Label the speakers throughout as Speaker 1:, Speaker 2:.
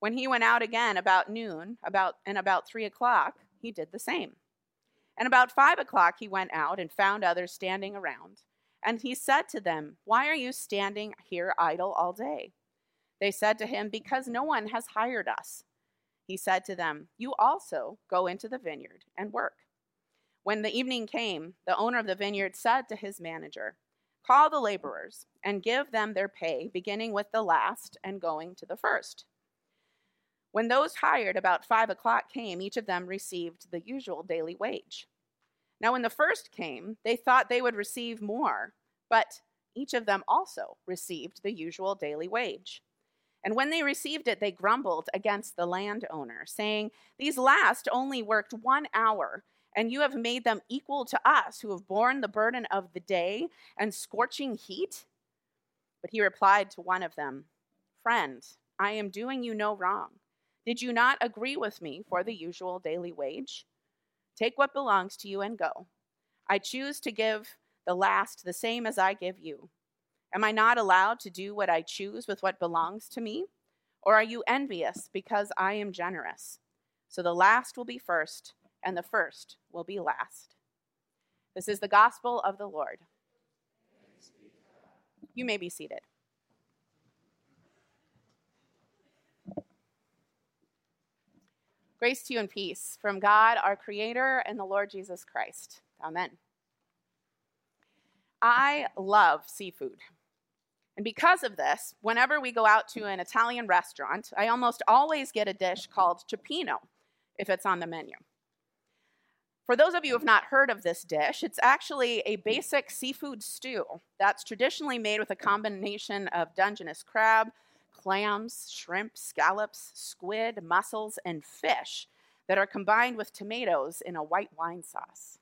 Speaker 1: When he went out again about noon, about and about three o'clock, he did the same. And about five o'clock he went out and found others standing around. And he said to them, Why are you standing here idle all day? They said to him, Because no one has hired us. He said to them, You also go into the vineyard and work. When the evening came, the owner of the vineyard said to his manager, Call the laborers and give them their pay, beginning with the last and going to the first. When those hired about five o'clock came, each of them received the usual daily wage. Now, when the first came, they thought they would receive more, but each of them also received the usual daily wage. And when they received it, they grumbled against the landowner, saying, These last only worked one hour, and you have made them equal to us who have borne the burden of the day and scorching heat? But he replied to one of them, Friend, I am doing you no wrong. Did you not agree with me for the usual daily wage? Take what belongs to you and go. I choose to give the last the same as I give you. Am I not allowed to do what I choose with what belongs to me? Or are you envious because I am generous? So the last will be first, and the first will be last. This is the gospel of the Lord. You may be seated. Grace to you and peace from God, our Creator, and the Lord Jesus Christ. Amen. I love seafood. And because of this, whenever we go out to an Italian restaurant, I almost always get a dish called cioppino if it's on the menu. For those of you who have not heard of this dish, it's actually a basic seafood stew that's traditionally made with a combination of Dungeness crab, clams, shrimp, scallops, squid, mussels, and fish that are combined with tomatoes in a white wine sauce.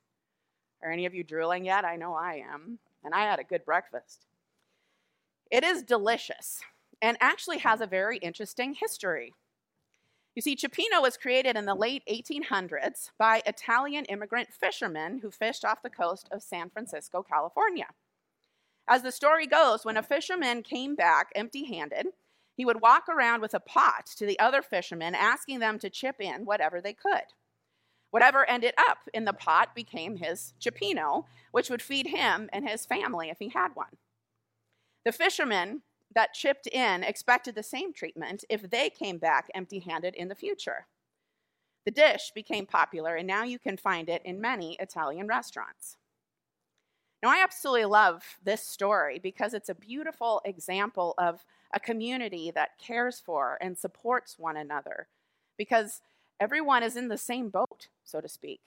Speaker 1: Are any of you drooling yet? I know I am, and I had a good breakfast. It is delicious and actually has a very interesting history. You see, cioppino was created in the late 1800s by Italian immigrant fishermen who fished off the coast of San Francisco, California. As the story goes, when a fisherman came back empty handed, he would walk around with a pot to the other fishermen, asking them to chip in whatever they could. Whatever ended up in the pot became his cioppino, which would feed him and his family if he had one. The fishermen that chipped in expected the same treatment if they came back empty handed in the future. The dish became popular, and now you can find it in many Italian restaurants. Now, I absolutely love this story because it's a beautiful example of a community that cares for and supports one another because everyone is in the same boat, so to speak.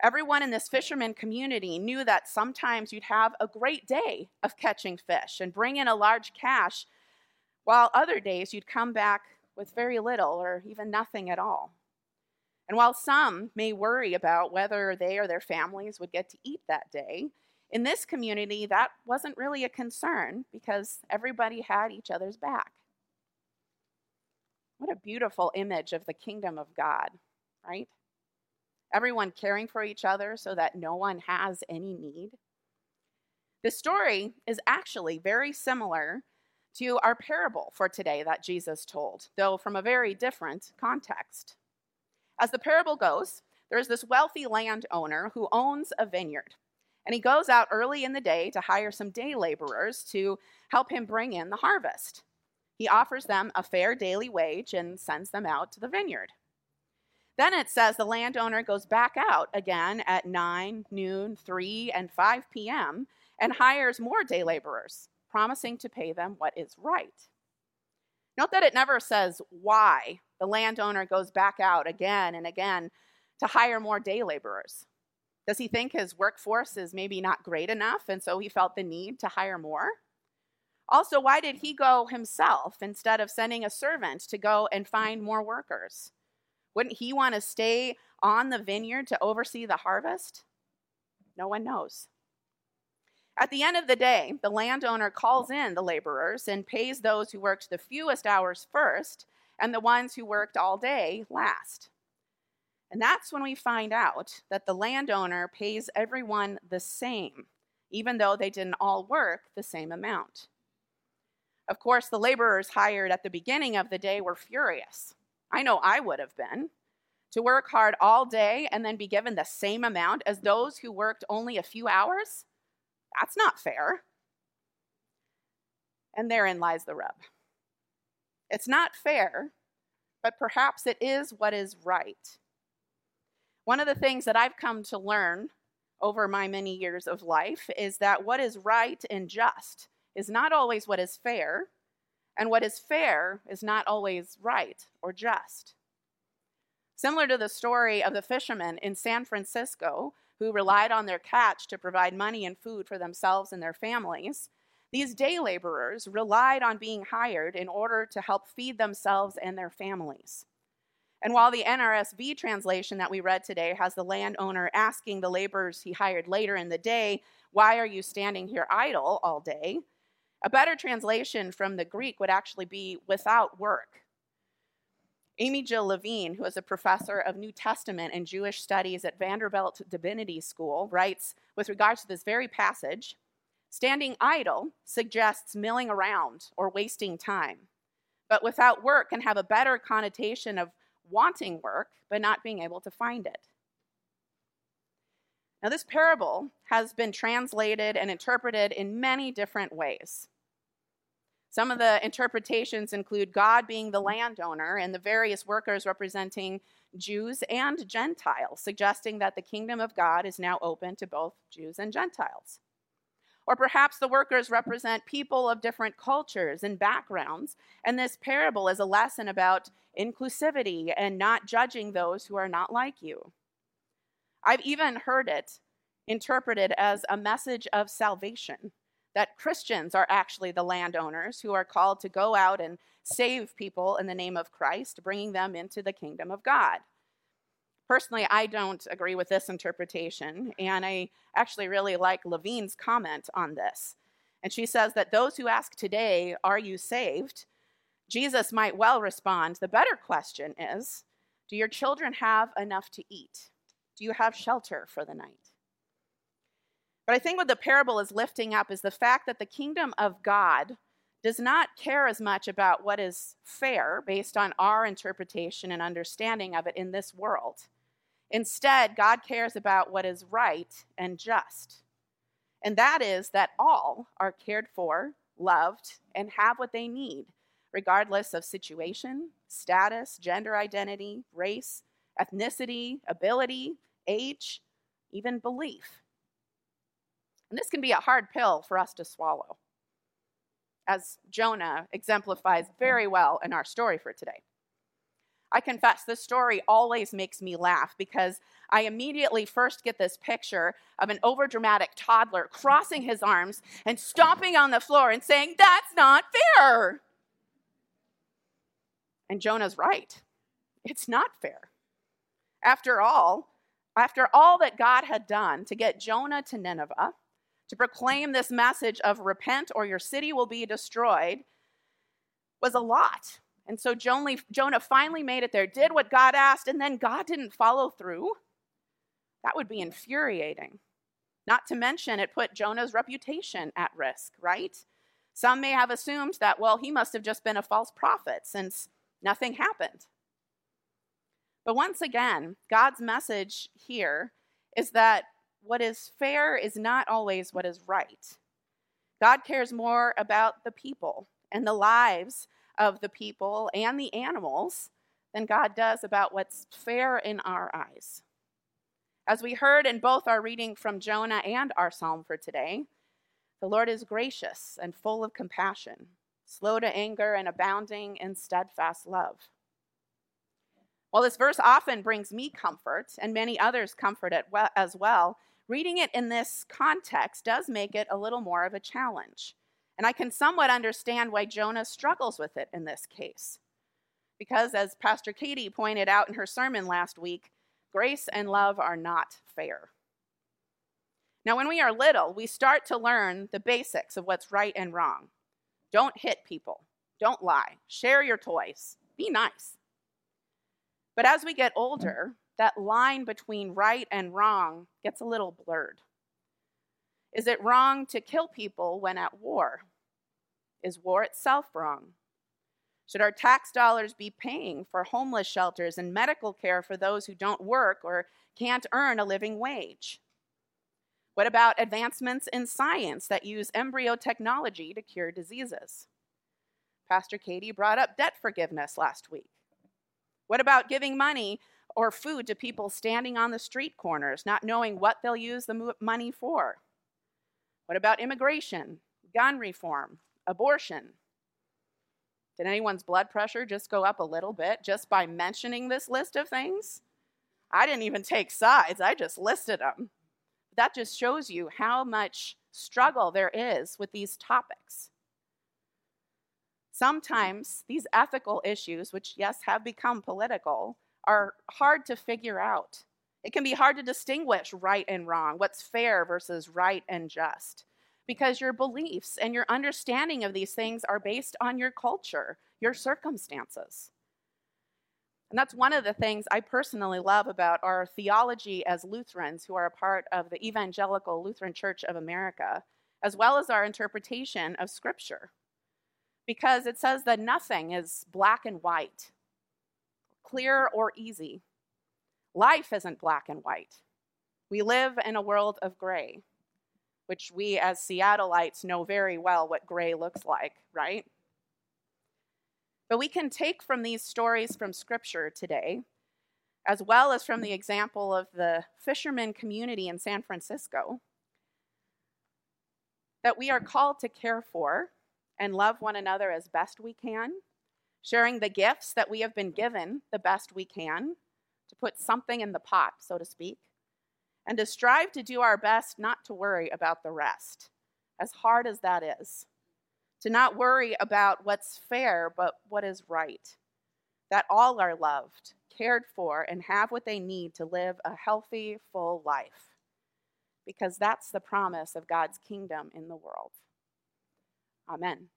Speaker 1: Everyone in this fisherman community knew that sometimes you'd have a great day of catching fish and bring in a large cash, while other days you'd come back with very little or even nothing at all. And while some may worry about whether they or their families would get to eat that day, in this community, that wasn't really a concern because everybody had each other's back. What a beautiful image of the kingdom of God, right? Everyone caring for each other so that no one has any need. The story is actually very similar to our parable for today that Jesus told, though from a very different context. As the parable goes, there's this wealthy landowner who owns a vineyard. And he goes out early in the day to hire some day laborers to help him bring in the harvest. He offers them a fair daily wage and sends them out to the vineyard. Then it says the landowner goes back out again at 9, noon, 3, and 5 p.m. and hires more day laborers, promising to pay them what is right. Note that it never says why the landowner goes back out again and again to hire more day laborers. Does he think his workforce is maybe not great enough and so he felt the need to hire more? Also, why did he go himself instead of sending a servant to go and find more workers? Wouldn't he want to stay on the vineyard to oversee the harvest? No one knows. At the end of the day, the landowner calls in the laborers and pays those who worked the fewest hours first and the ones who worked all day last. And that's when we find out that the landowner pays everyone the same, even though they didn't all work the same amount. Of course, the laborers hired at the beginning of the day were furious. I know I would have been. To work hard all day and then be given the same amount as those who worked only a few hours? That's not fair. And therein lies the rub. It's not fair, but perhaps it is what is right. One of the things that I've come to learn over my many years of life is that what is right and just is not always what is fair, and what is fair is not always right or just. Similar to the story of the fishermen in San Francisco who relied on their catch to provide money and food for themselves and their families, these day laborers relied on being hired in order to help feed themselves and their families. And while the NRSV translation that we read today has the landowner asking the laborers he hired later in the day, Why are you standing here idle all day? A better translation from the Greek would actually be without work. Amy Jill Levine, who is a professor of New Testament and Jewish studies at Vanderbilt Divinity School, writes with regards to this very passage standing idle suggests milling around or wasting time, but without work can have a better connotation of wanting work but not being able to find it. Now, this parable has been translated and interpreted in many different ways. Some of the interpretations include God being the landowner and the various workers representing Jews and Gentiles, suggesting that the kingdom of God is now open to both Jews and Gentiles. Or perhaps the workers represent people of different cultures and backgrounds, and this parable is a lesson about inclusivity and not judging those who are not like you. I've even heard it interpreted as a message of salvation that Christians are actually the landowners who are called to go out and save people in the name of Christ, bringing them into the kingdom of God. Personally, I don't agree with this interpretation, and I actually really like Levine's comment on this. And she says that those who ask today, Are you saved? Jesus might well respond, The better question is, Do your children have enough to eat? Do you have shelter for the night? But I think what the parable is lifting up is the fact that the kingdom of God does not care as much about what is fair based on our interpretation and understanding of it in this world. Instead, God cares about what is right and just. And that is that all are cared for, loved, and have what they need, regardless of situation, status, gender identity, race, ethnicity, ability, age, even belief. And this can be a hard pill for us to swallow, as Jonah exemplifies very well in our story for today. I confess, this story always makes me laugh because I immediately first get this picture of an overdramatic toddler crossing his arms and stomping on the floor and saying, That's not fair. And Jonah's right. It's not fair. After all, after all that God had done to get Jonah to Nineveh, to proclaim this message of repent or your city will be destroyed was a lot. And so Jonah finally made it there, did what God asked, and then God didn't follow through. That would be infuriating. Not to mention, it put Jonah's reputation at risk, right? Some may have assumed that, well, he must have just been a false prophet since nothing happened. But once again, God's message here is that what is fair is not always what is right. God cares more about the people and the lives of the people and the animals than God does about what's fair in our eyes. As we heard in both our reading from Jonah and our psalm for today, the Lord is gracious and full of compassion, slow to anger and abounding in steadfast love. While this verse often brings me comfort and many others comfort as well, reading it in this context does make it a little more of a challenge, And I can somewhat understand why Jonah struggles with it in this case. Because, as Pastor Katie pointed out in her sermon last week, grace and love are not fair. Now, when we are little, we start to learn the basics of what's right and wrong. Don't hit people, don't lie, share your toys, be nice. But as we get older, that line between right and wrong gets a little blurred. Is it wrong to kill people when at war? Is war itself wrong? Should our tax dollars be paying for homeless shelters and medical care for those who don't work or can't earn a living wage? What about advancements in science that use embryo technology to cure diseases? Pastor Katie brought up debt forgiveness last week. What about giving money or food to people standing on the street corners, not knowing what they'll use the money for? What about immigration, gun reform, abortion? Did anyone's blood pressure just go up a little bit just by mentioning this list of things? I didn't even take sides, I just listed them. That just shows you how much struggle there is with these topics. Sometimes these ethical issues, which, yes, have become political, are hard to figure out. It can be hard to distinguish right and wrong, what's fair versus right and just because your beliefs and your understanding of these things are based on your culture, your circumstances. And that's one of the things I personally love about our theology as Lutherans who are a part of the Evangelical Lutheran Church of America, as well as our interpretation of Scripture. Because it says that nothing is black and white, clear or easy. Life isn't black and white. We live in a world of gray which we as Seattleites know very well what gray looks like, right? But we can take from these stories from Scripture today, as well as from the example of the fishermen community in San Francisco, that we are called to care for and love one another as best we can, sharing the gifts that we have been given the best we can, to put something in the pot, so to speak and to strive to do our best not to worry about the rest, as hard as that is. To not worry about what's fair, but what is right. That all are loved, cared for, and have what they need to live a healthy, full life. Because that's the promise of God's kingdom in the world. Amen.